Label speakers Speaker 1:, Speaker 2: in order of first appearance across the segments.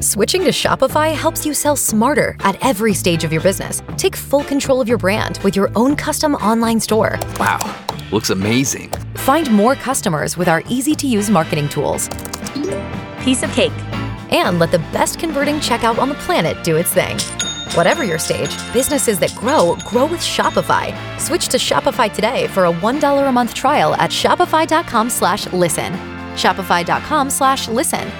Speaker 1: Switching to Shopify helps you sell smarter at every stage of your business. Take full control of your brand with your own custom online store.
Speaker 2: Wow, looks amazing.
Speaker 1: Find more customers with our easy to use marketing tools.
Speaker 3: Piece of cake.
Speaker 1: And let the best converting checkout on the planet do its thing. Whatever your stage, businesses that grow grow with Shopify. Switch to Shopify today for a $1 a month trial at shopify.com slash listen. Shopify.com slash listen.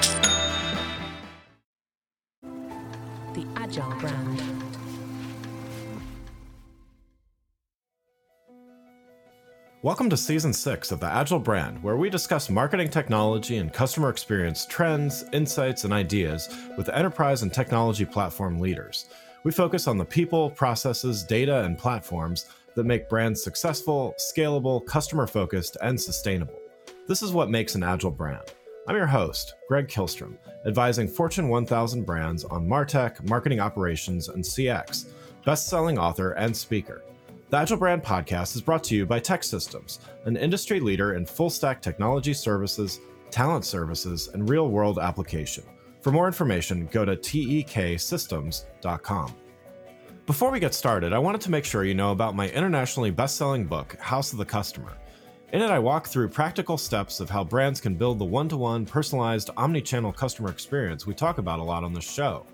Speaker 4: Welcome to season six of the Agile brand, where we discuss marketing technology and customer experience trends, insights, and ideas with enterprise and technology platform leaders. We focus on the people, processes, data, and platforms that make brands successful, scalable, customer focused, and sustainable. This is what makes an Agile brand. I'm your host, Greg Kihlstrom, advising Fortune 1000 brands on MarTech, marketing operations, and CX, best selling author and speaker. The Agile Brand Podcast is brought to you by TEKsystems, an industry leader in full stack technology services, talent services, and real world application. For more information, go to teksystems.com. Before we get started, I wanted to make sure you know about my internationally best selling book, House of the Customer. In it, I walk through practical steps of how brands can build the one to one, personalized, omni channel customer experience we talk about a lot on this show,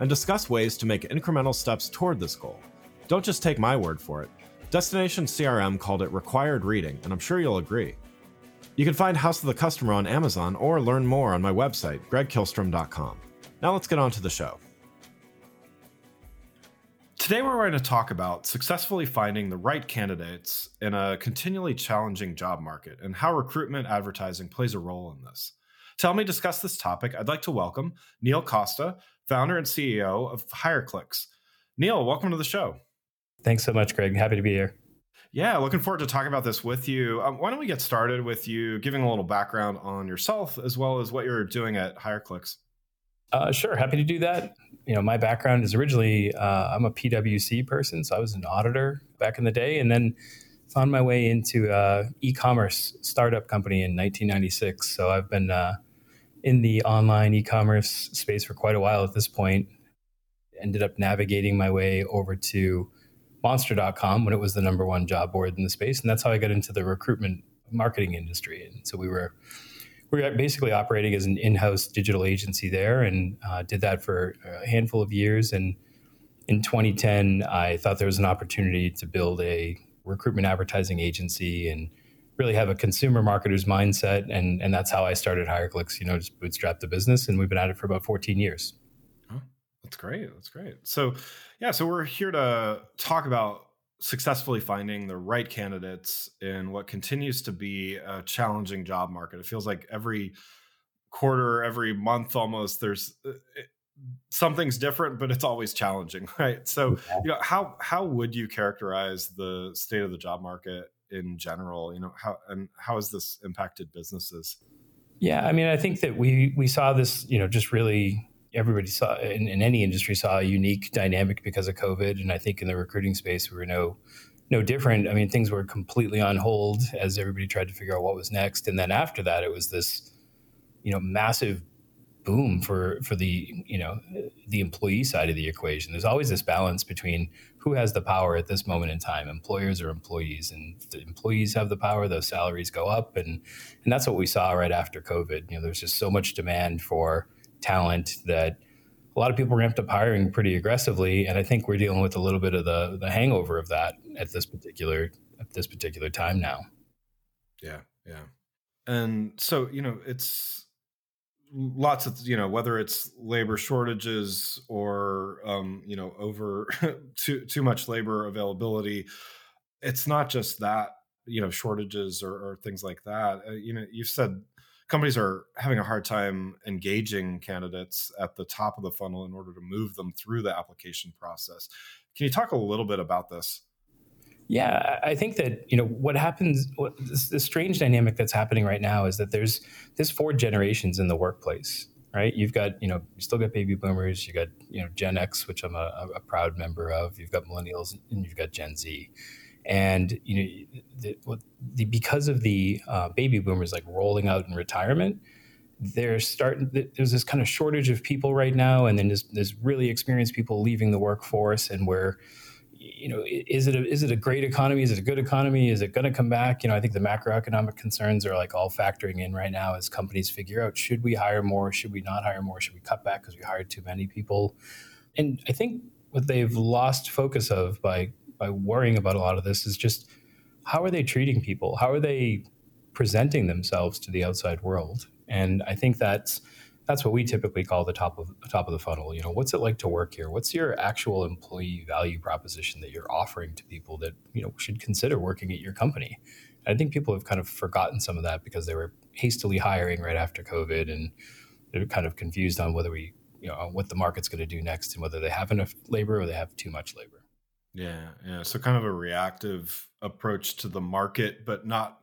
Speaker 4: and discuss ways to make incremental steps toward this goal. Don't just take my word for it. Destination CRM called it required reading, and I'm sure you'll agree. You can find House of the Customer on Amazon or learn more on my website, gregkihlstrom.com. Now let's get on to the show. Today, we're going to talk about successfully finding the right candidates in a continually challenging job market and how recruitment advertising plays a role in this. To help me discuss this topic, I'd like to welcome Neil Costa, founder and CEO of HireClix. Neil, welcome to the show.
Speaker 5: Thanks so much, Greg. Happy to be here.
Speaker 4: Yeah, looking forward to talking about this with you. Um, why don't we get started with you giving a little background on yourself as well as what you're doing at HireClix?
Speaker 5: Uh, sure, happy to do that. You know, my background is originally uh, I'm a PwC person, so I was an auditor back in the day, and then found my way into uh, e-commerce startup company in 1996. So I've been uh, in the online e-commerce space for quite a while at this point. Ended up navigating my way over to monster.com when it was the number one job board in the space, and that's how I got into the recruitment marketing industry. And so we were we were basically operating as an in-house digital agency there and uh, did that for a handful of years. And in 2010 i thought there was an opportunity to build a recruitment advertising agency and really have a consumer marketer's mindset. And, and that's how i started HireClix you know just bootstrap the business. And we've been at it for about 14 years
Speaker 4: that's great that's great so yeah so we're here to talk about successfully finding the right candidates in what continues to be a challenging job market. It feels like every quarter, every month almost, there's uh, it, something's different, but it's always challenging, right? So, you know, how how would you characterize the state of the job market in general? You know, how and how has this impacted businesses?
Speaker 5: Yeah, I mean, I think that we we saw this, you know, just really everybody saw in, in, any industry saw a unique dynamic because of COVID, and I think in the recruiting space we were no no different. I mean, things were completely on hold as everybody tried to figure out what was next, and then after that, it was this you know massive boom for for the you know the employee side of the equation. There's always this balance between who has the power at this moment in time, employers or employees, and the employees have the power. Those salaries go up, and and that's what we saw right after COVID. You know, there's just so much demand for talent that a lot of people ramped up hiring pretty aggressively, and I think we're dealing with a little bit of the the hangover of that at this particular at this particular time now.
Speaker 4: Yeah, yeah, and so you know it's lots of you know whether it's labor shortages or um, you know over too too much labor availability. It's not just that you know shortages or, or things like that. Uh, you know, you've said companies are having a hard time engaging candidates at the top of the funnel in order to move them through the application process. Can you talk a little bit about this?
Speaker 5: Yeah, I think that you know what happens. What, this, this strange dynamic that's happening right now is that there's there's four generations in the workplace, right? You've got you know you still got baby boomers, you got you know Gen X, which I'm a, a proud member of. You've got millennials, and you've got Gen Z and you know the, the, because of the uh, baby boomers like rolling out in retirement there's starting there's this kind of shortage of people right now and then there's, there's really experienced people leaving the workforce and where you know is it a, is it a great economy? Is it a good economy? Is it going to come back? You know i think the macroeconomic concerns are like all factoring in right now as companies figure out should we hire more? Should we not hire more? Should we cut back because we hired too many people? And i think what they've lost focus of by by worrying about a lot of this is just how are they treating people how are they presenting themselves to the outside world and I think that's that's what we typically call the top of the top of the funnel. You know, what's it like to work here? What's your actual employee value proposition that you're offering to people that you know should consider working at your company? And I think people have kind of forgotten some of that because they were hastily hiring right after COVID, and they're kind of confused on whether we, you know, what the market's going to do next, and whether they have enough labor or they have too much labor.
Speaker 4: Yeah, yeah. So kind of a reactive approach to the market, but not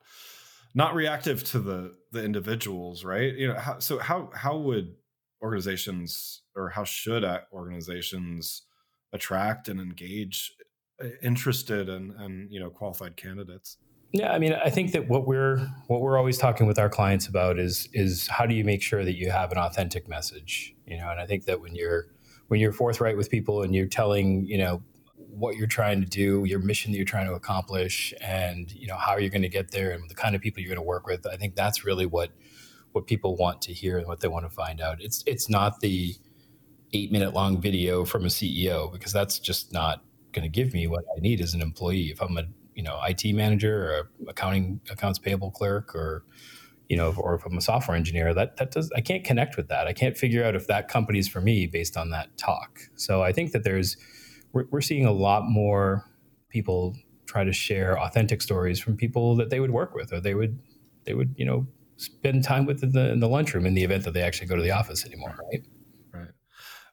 Speaker 4: not reactive to the the individuals, right? You know, how, so how how would organizations or how should organizations attract and engage uh, interested and and you know qualified candidates?
Speaker 5: Yeah, I mean, I think that what we're what we're always talking with our clients about is is how do you make sure that you have an authentic message, you know? And I think that when you're when you're forthright with people and you're telling, you know, what you're trying to do, your mission that you're trying to accomplish, and you know how you're going to get there, and the kind of people you're going to work with. I think that's really what what people want to hear and what they want to find out. It's it's not the eight minute long video from a CEO because that's just not going to give me what I need as an employee. If I'm a you know IT manager or accounting accounts payable clerk or you know, or if I'm a software engineer, that that does I can't connect with that. I can't figure out if that company is for me based on that talk. So I think that there's we're, we're seeing a lot more people try to share authentic stories from people that they would work with or they would they would you know spend time with in the, in the lunchroom in the event that they actually go to the office anymore right?
Speaker 4: Right.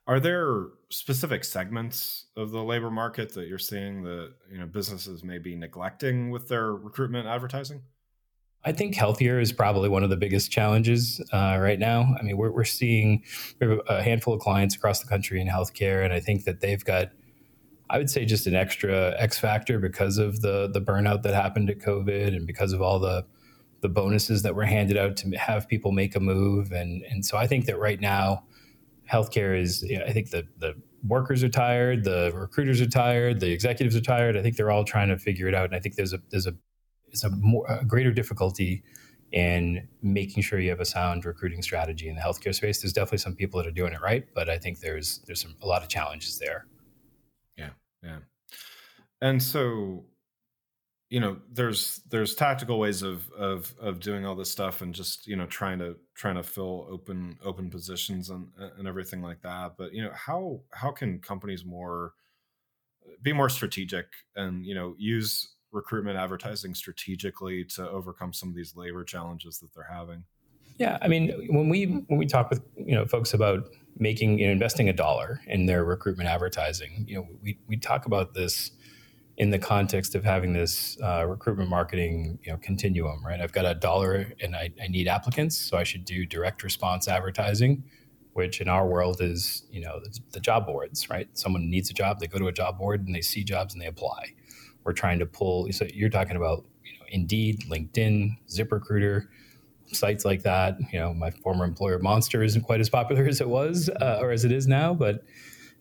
Speaker 4: Are there specific segments of the labor market that you're seeing that you know businesses may be neglecting with their recruitment advertising?
Speaker 5: I think healthier is probably one of the biggest challenges uh, right now. I mean, we're, we're seeing we have a handful of clients across the country in healthcare, and I think that they've got I would say just an extra X factor because of the the burnout that happened at COVID and because of all the the bonuses that were handed out to have people make a move and and so I think that right now healthcare is you know, I think the the workers are tired, the recruiters are tired, the executives are tired. I think they're all trying to figure it out and I think there's a there's a it's a more a greater difficulty in making sure you have a sound recruiting strategy in the healthcare space. There's definitely some people that are doing it right, but I think there's there's some a lot of challenges there.
Speaker 4: Yeah. And so, you know, there's there's tactical ways of of of doing all this stuff and just, you know, trying to trying to fill open open positions and and everything like that. But, you know, how how can companies more be more strategic and, you know, use recruitment advertising strategically to overcome some of these labor challenges that they're having?
Speaker 5: Yeah, I mean, when we when we talk with you know folks about making you know, investing a dollar in their recruitment advertising. You know, we we talk about this in the context of having this uh, recruitment marketing you know continuum, right? I've got a dollar and I, I need applicants, so I should do direct response advertising, which in our world is you know the, the job boards, right? Someone needs a job, they go to a job board and they see jobs and they apply. We're trying to pull. So you're talking about you know, Indeed, LinkedIn, ZipRecruiter sites like that. You know, my former employer Monster isn't quite as popular as it was uh, or as it is now, but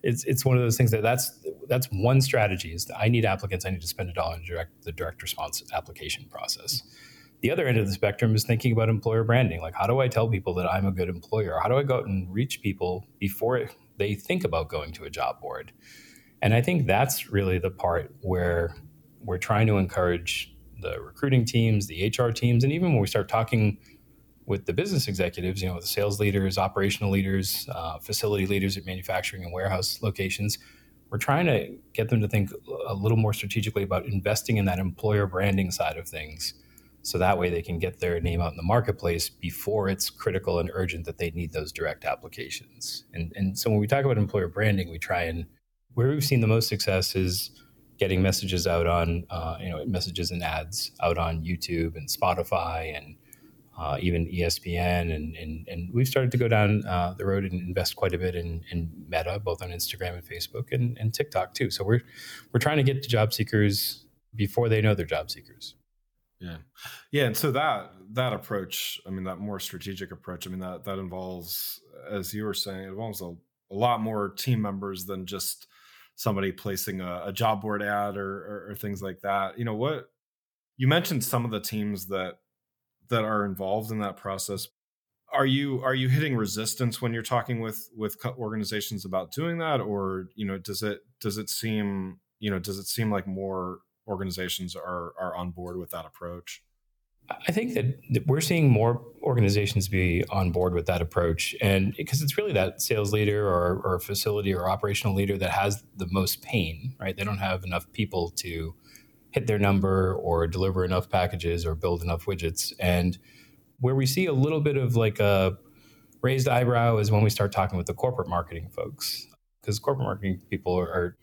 Speaker 5: it's it's one of those things that that's that's one strategy is I need applicants. I need to spend a dollar in direct, the direct response application process. The other end of the spectrum is thinking about employer branding. Like, how do I tell people that I'm a good employer? How do I go out and reach people before they think about going to a job board? And I think that's really the part where we're trying to encourage the recruiting teams, the HR teams, and even when we start talking with the business executives, you know, the sales leaders, operational leaders, uh, facility leaders at manufacturing and warehouse locations, we're trying to get them to think a little more strategically about investing in that employer branding side of things. So that way they can get their name out in the marketplace before it's critical and urgent that they need those direct applications. And, and so when we talk about employer branding, we try and where we've seen the most success is getting messages out on, uh, you know, messages and ads out on YouTube and Spotify and uh, even ESPN, and, and and we've started to go down uh, the road and invest quite a bit in, in Meta, both on Instagram and Facebook, and, and TikTok too. So we're we're trying to get to job seekers before they know they're job seekers.
Speaker 4: Yeah. Yeah. And so that that approach, I mean, that more strategic approach, I mean, that that involves, as you were saying, it involves a, a lot more team members than just somebody placing a, a job board ad or, or, or things like that. You know, what you mentioned some of the teams that that are involved in that process. Are you are you hitting resistance when you're talking with with organizations about doing that, or you know, does it does it seem you know does it seem like more organizations are are on board with that approach?
Speaker 5: I think that we're seeing more organizations be on board with that approach, and because it's really that sales leader or, or facility or operational leader that has the most pain, right? They don't have enough people to hit their number or deliver enough packages or build enough widgets, and where we see a little bit of like a raised eyebrow is when we start talking with the corporate marketing folks, because corporate marketing people are, are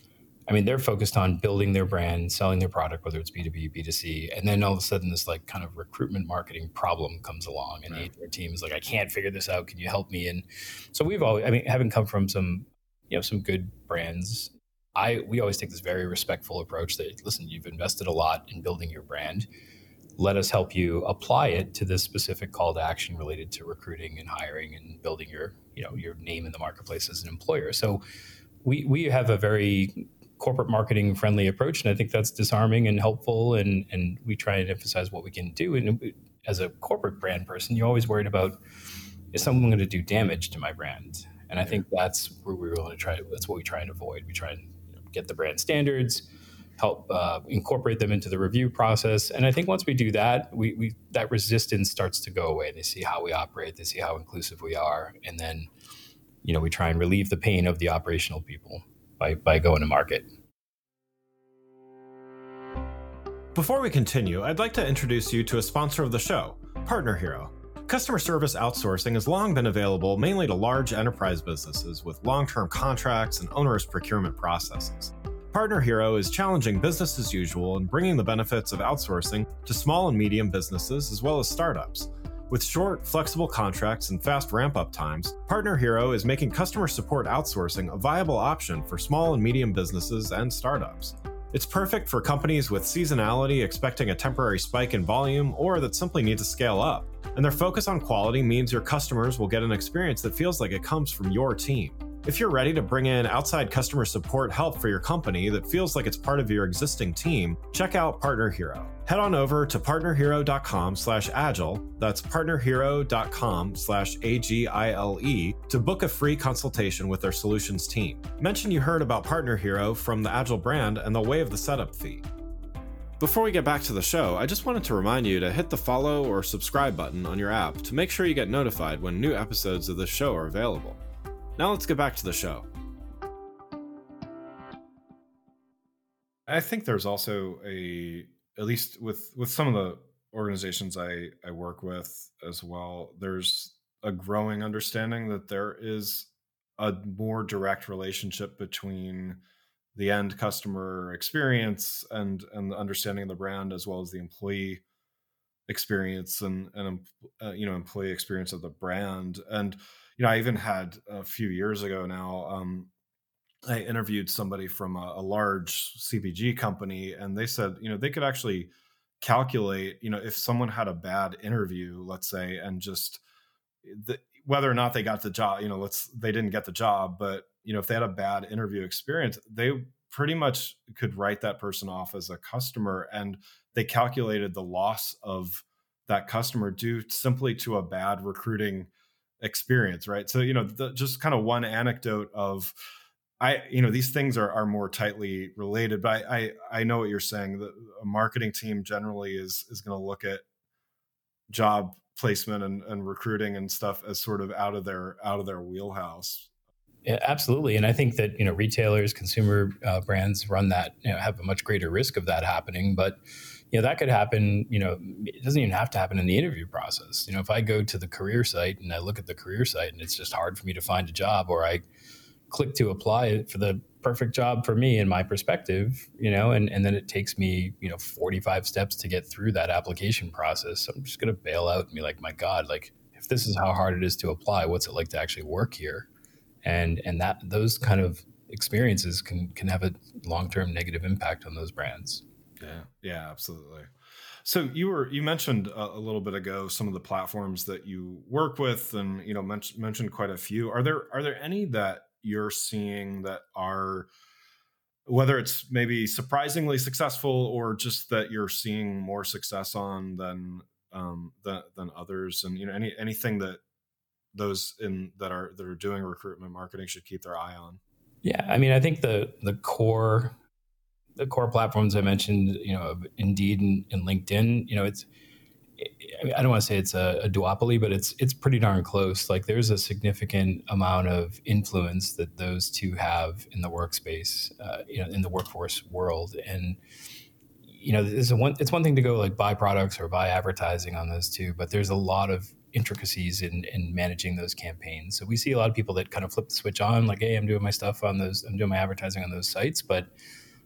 Speaker 5: I mean, they're focused on building their brand, selling their product, whether it's B2B, B2C. And then all of a sudden, this like kind of recruitment marketing problem comes along, and right. the HR team is like, I can't figure this out. Can you help me? And so we've always, I mean, having come from some, you know, some good brands, I, we always take this very respectful approach that, listen, you've invested a lot in building your brand. Let us help you apply it to this specific call to action related to recruiting and hiring and building your, you know, your name in the marketplace as an employer. So we, we have a very corporate marketing friendly approach, and I think that's disarming and helpful. And and we try and emphasize what we can do. And as a corporate brand person, you're always worried about is someone going to do damage to my brand? And I think that's where we to try. That's what we try and avoid. We try and get the brand standards, help uh, incorporate them into the review process. And I think once we do that, we, we that resistance starts to go away. They see how we operate. They see how inclusive we are, and then you know we try and relieve the pain of the operational people by, by going to market.
Speaker 4: Before we continue, I'd like to introduce you to a sponsor of the show, Partner Hero. Customer service outsourcing has long been available mainly to large enterprise businesses with long term contracts and onerous procurement processes. Partner Hero is challenging business as usual and bringing the benefits of outsourcing to small and medium businesses as well as startups. With short, flexible contracts and fast ramp up times, Partner Hero is making customer support outsourcing a viable option for small and medium businesses and startups. It's perfect for companies with seasonality expecting a temporary spike in volume or that simply need to scale up. And their focus on quality means your customers will get an experience that feels like it comes from your team. If you're ready to bring in outside customer support help for your company that feels like it's part of your existing team, check out Partner Hero. Head on over to partnerhero.com slash agile, that's partnerhero.com slash A-G-I-L-E, to book a free consultation with their solutions team. Mention you heard about Partner Hero from the Agile brand and they'll waive the setup fee. Before we get back to the show, I just wanted to remind you to hit the follow or subscribe button on your app to make sure you get notified when new episodes of this show are available. Now let's get back to the show. I think there's also a at least with with some of the organizations I I work with as well. There's a growing understanding that there is a more direct relationship between the end customer experience and and the understanding of the brand as well as the employee experience and and uh, you know employee experience of the brand and you know, I even had a few years ago now, um, I interviewed somebody from a, a, large CPG company, and they said, you know, they could actually calculate, you know, if someone had a bad interview, let's say, and just the, whether or not they got the job, you know, let's they didn't get the job, but you know, if they had a bad interview experience, they pretty much could write that person off as a customer, and they calculated the loss of that customer due simply to a bad recruiting experience right so you know the, just kind of one anecdote of i you know these things are, are more tightly related but I, I i know what you're saying the a marketing team generally is is going to look at job placement and, and recruiting and stuff as sort of out of their out of their wheelhouse
Speaker 5: yeah, absolutely, and I think that you know retailers, consumer uh, brands run that you know, have a much greater risk of that happening. But you know that could happen you know it doesn't even have to happen in the interview process. You know if i go to the career site and i look at the career site and it's just hard for me to find a job or i click to apply for the perfect job for me in my perspective you know and, and then it takes me you know 45 steps to get through that application process so i'm just going to bail out and be like my god like if this is how hard it is to apply what's it like to actually work here? And and that those kind of experiences can can have a long-term negative impact on those brands
Speaker 4: yeah, yeah, absolutely. So you were you mentioned a, a, little bit ago some of the platforms that you work with, and you know mentioned mentioned quite a few. Are there are there any that you're seeing that are whether it's maybe surprisingly successful or just that you're seeing more success on than um, than, than others, and you know any anything that those in that are that are doing recruitment marketing should keep their eye on.
Speaker 5: Yeah, I mean, I think the the core the core platforms I mentioned, you know, Indeed and, and LinkedIn, you know, it's I, mean, I don't want to say it's a, a, duopoly, but it's it's pretty darn close. Like there's a significant amount of influence that those two have in the workspace, uh, you know, in the workforce world, and you know, it's one it's one thing to go like buy products or buy advertising on those two, but there's a lot of intricacies in, in managing those campaigns. So we see a lot of people that kind of flip the switch on, like, hey, I'm doing my stuff on those, I'm doing my advertising on those sites, but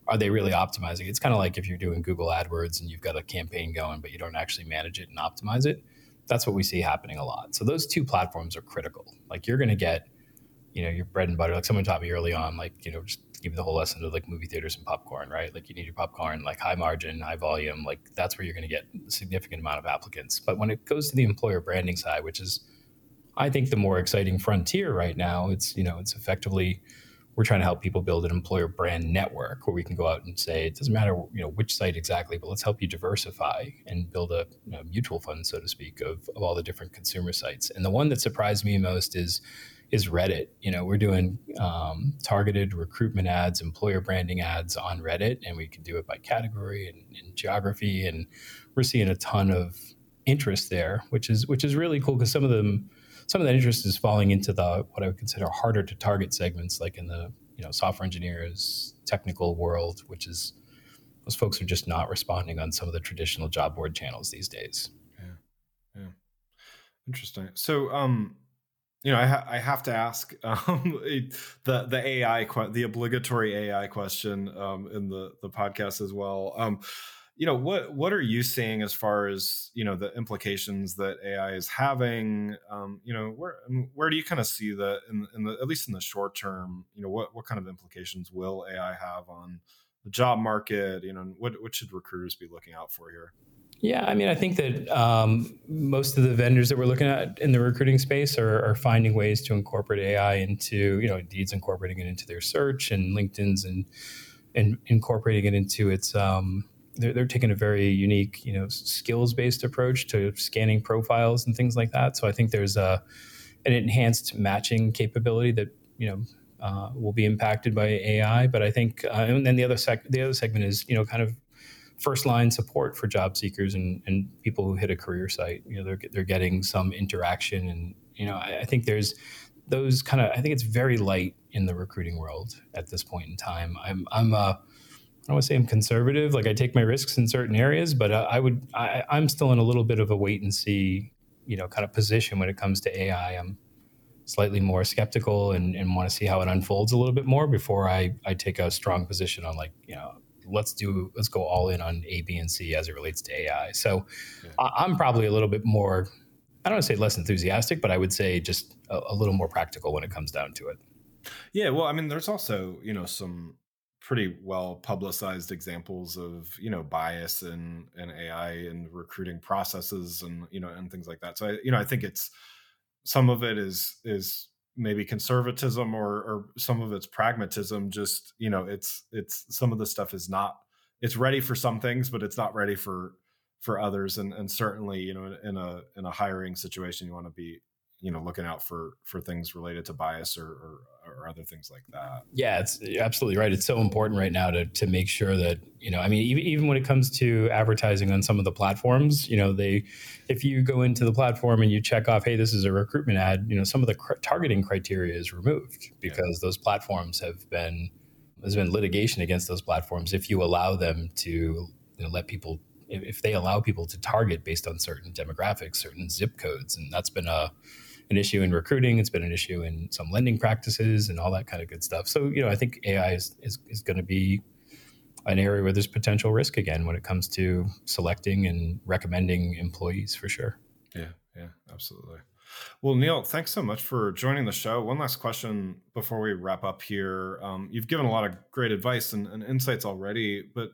Speaker 5: are they really optimizing? It's kind of like if you're doing Google AdWords and you've got a campaign going, but you don't actually manage it and optimize it. That's what we see happening a lot. So those two platforms are critical. Like you're going to get, you know, your bread and butter. Like someone taught me early on, like you know, just give me the whole lesson of like movie theaters and popcorn, right? Like you need your popcorn, like high margin, high volume. Like that's where you're going to get a significant amount of applicants. But when it goes to the employer branding side, which is, I think, the more exciting frontier right now, it's you know, it's effectively we're trying to help people build an employer brand network where we can go out and say it doesn't matter you know which site exactly but let's help you diversify and build a you know, mutual fund so to speak of, of all the different consumer sites. And the one that surprised me most is is reddit. You know we're doing um, targeted recruitment ads employer branding ads on reddit and we can do it by category and, and geography and we're seeing a ton of interest there which is which is really cool because some of them some of that interest is falling into the what I would consider harder to target segments, like in the you know software engineers, technical world, which is those folks are just not responding on some of the traditional job board channels these days.
Speaker 4: Yeah, yeah, interesting. So, um, you know, I, ha- I have to ask um, the the AI the obligatory AI question um, in the the podcast as well. Um, you know what what are you seeing as far as you know the implications that AI is having? Um, you know where where do you kind of see the in, in the at least in the short term? You know what what kind of implications will AI have on the job market? You know what what should recruiters be looking out for here?
Speaker 5: Yeah, I mean, I think that um, most of the vendors that we're looking at in the recruiting space are, are, finding ways to incorporate AI into, you know, Indeed's incorporating it into their search, and LinkedIn's and and incorporating it into its um, they're, they're taking a very unique, you know, skills based approach to scanning profiles and things like that. So I think there's a an enhanced matching capability that you know uh, will be impacted by AI. But I think, uh, and then the other sec- the other segment is you know kind of first line support for job seekers and, and people who hit a career site. You know, they're they're getting some interaction, and you know, I, I think there's those kind of. I think it's very light in the recruiting world at this point in time. I'm I'm uh, I don't want to say I'm conservative. Like I take my risks in certain areas, but uh, I would. I, I'm still in a little bit of a wait and see, you know, kind of position when it comes to AI. I'm slightly more skeptical and, and want to see how it unfolds a little bit more before I, I take a strong position on like you know let's do let's go all in on A, B, and C as it relates to AI. So yeah. I, am probably a little bit more. I don't want to say less enthusiastic, but I would say just a, a little more practical when it comes down to it.
Speaker 4: Yeah, well, I mean, there's also you know some pretty well publicized examples of you know bias and and AI and recruiting processes and you know and things like that. So I you know I think it's some of it is is maybe conservatism or or some of it's pragmatism. Just you know it's it's some of the stuff is not it's ready for some things, but it's not ready for for others. And and certainly you know in a in a hiring situation you want to be you know looking out for for things related to bias or, or, or other things like that
Speaker 5: yeah it's absolutely right it's so important right now to to make sure that you know i mean even, even when it comes to advertising on some of the platforms you know they if you go into the platform and you check off hey this is a recruitment ad you know some of the cr- targeting criteria is removed because yeah. those platforms have been there's been litigation against those platforms if you allow them to you know, let people if they allow people to target based on certain demographics certain zip codes and that's been a an issue in recruiting. It's been an issue in some lending practices and all that kind of good stuff. So, you know, I think AI is, is, is going to be an area where there's potential risk again when it comes to selecting and recommending employees for sure.
Speaker 4: Yeah, yeah, absolutely. Well, Neil, thanks so much for joining the show. One last question before we wrap up here. Um, you've given a lot of great advice and, and insights already, but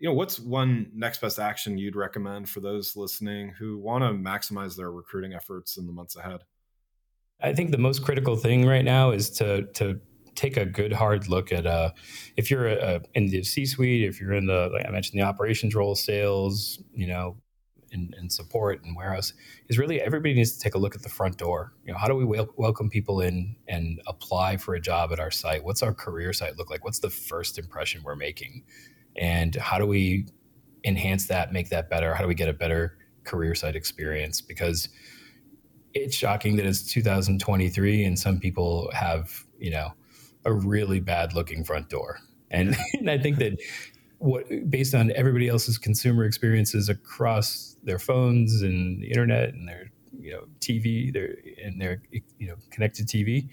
Speaker 4: you know, what's one next best action you'd recommend for those listening who want to maximize their recruiting efforts in the months ahead?
Speaker 5: I think the most critical thing right now is to to take a good hard look at uh, if you're a, in the C-suite, if you're in the like I mentioned the operations role, sales, you know, and, and, support and warehouse, is really everybody needs to take a look at the front door. You know, how do we wel- welcome people in and apply for a job at our site? What's our career site look like? What's the first impression we're making? And how do we enhance that, make that better? How do we get a better career site experience? Because it's shocking that it's 2023 and some people have, you know, a really bad looking front door. And, and I think that what based on everybody else's consumer experiences across their phones and the internet and their you know TV, their and their you know connected TV,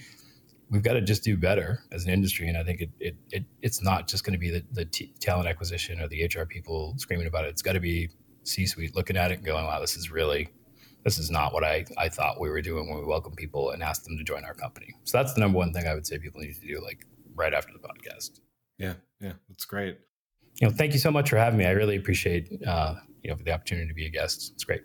Speaker 5: we've got to just do better as an industry. And I think it, it, it it's not just going to be the, the t- talent acquisition or the HR people screaming about it. It's got to be C-suite looking at it and going, "Wow, this is really." This is not what I, I thought we were doing when we welcome people and ask them to join our company. So that's the number one thing I would say people need to do, like right after the podcast.
Speaker 4: Yeah, yeah, that's great
Speaker 5: you know, thank you so much for having me. I really appreciate uh, you know the opportunity to be a guest. It's great.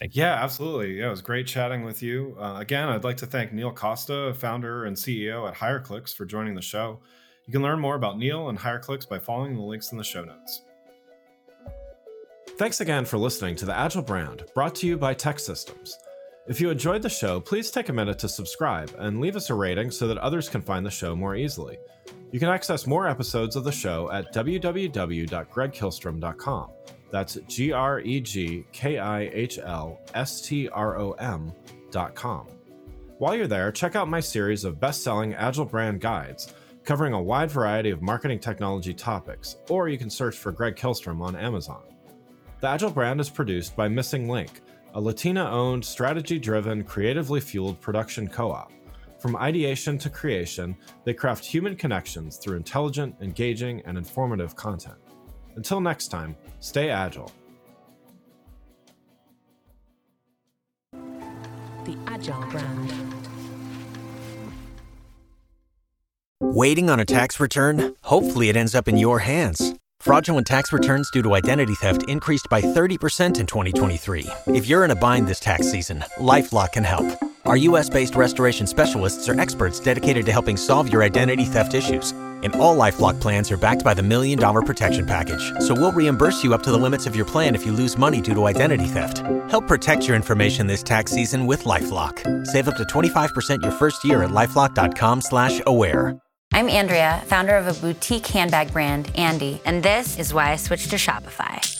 Speaker 5: Thank you.
Speaker 4: Yeah, absolutely. Yeah, it was great chatting with you. Uh, again, I'd like to thank Neil Costa, founder and CEO at HireClix, for joining the show. You can learn more about Neil and HireClix by following the links in the show notes. Thanks again for listening to the Agile Brand, brought to you by TEKsystems. If you enjoyed the show, please take a minute to subscribe and leave us a rating so that others can find the show more easily. You can access more episodes of the show at www.gregkihlstrom.com. That's G R E G K I H L S T R O M.com. While you're there, check out my series of best selling Agile brand guides covering a wide variety of marketing technology topics, or you can search for Greg Kihlstrom on Amazon. The Agile brand is produced by Missing Link, a Latina owned, strategy driven, creatively fueled production co op. From ideation to creation, they craft human connections through intelligent, engaging, and informative content. Until next time, stay agile.
Speaker 6: The Agile Brand.
Speaker 7: Waiting on a tax return? Hopefully, it ends up in your hands. Fraudulent tax returns due to identity theft increased by 30% in 2023. If you're in a bind this tax season, LifeLock can help. Our US based restoration specialists are experts dedicated to helping solve your identity theft issues. And all Lifelock plans are backed by the Million Dollar Protection Package. So we'll reimburse you up to the limits of your plan if you lose money due to identity theft. Help protect your information this tax season with LifeLock. Save up to 25% your first year at LifeLock.com slash aware.
Speaker 8: I'm Andrea, founder of a boutique handbag brand, Andy, and this is why I switched to Shopify.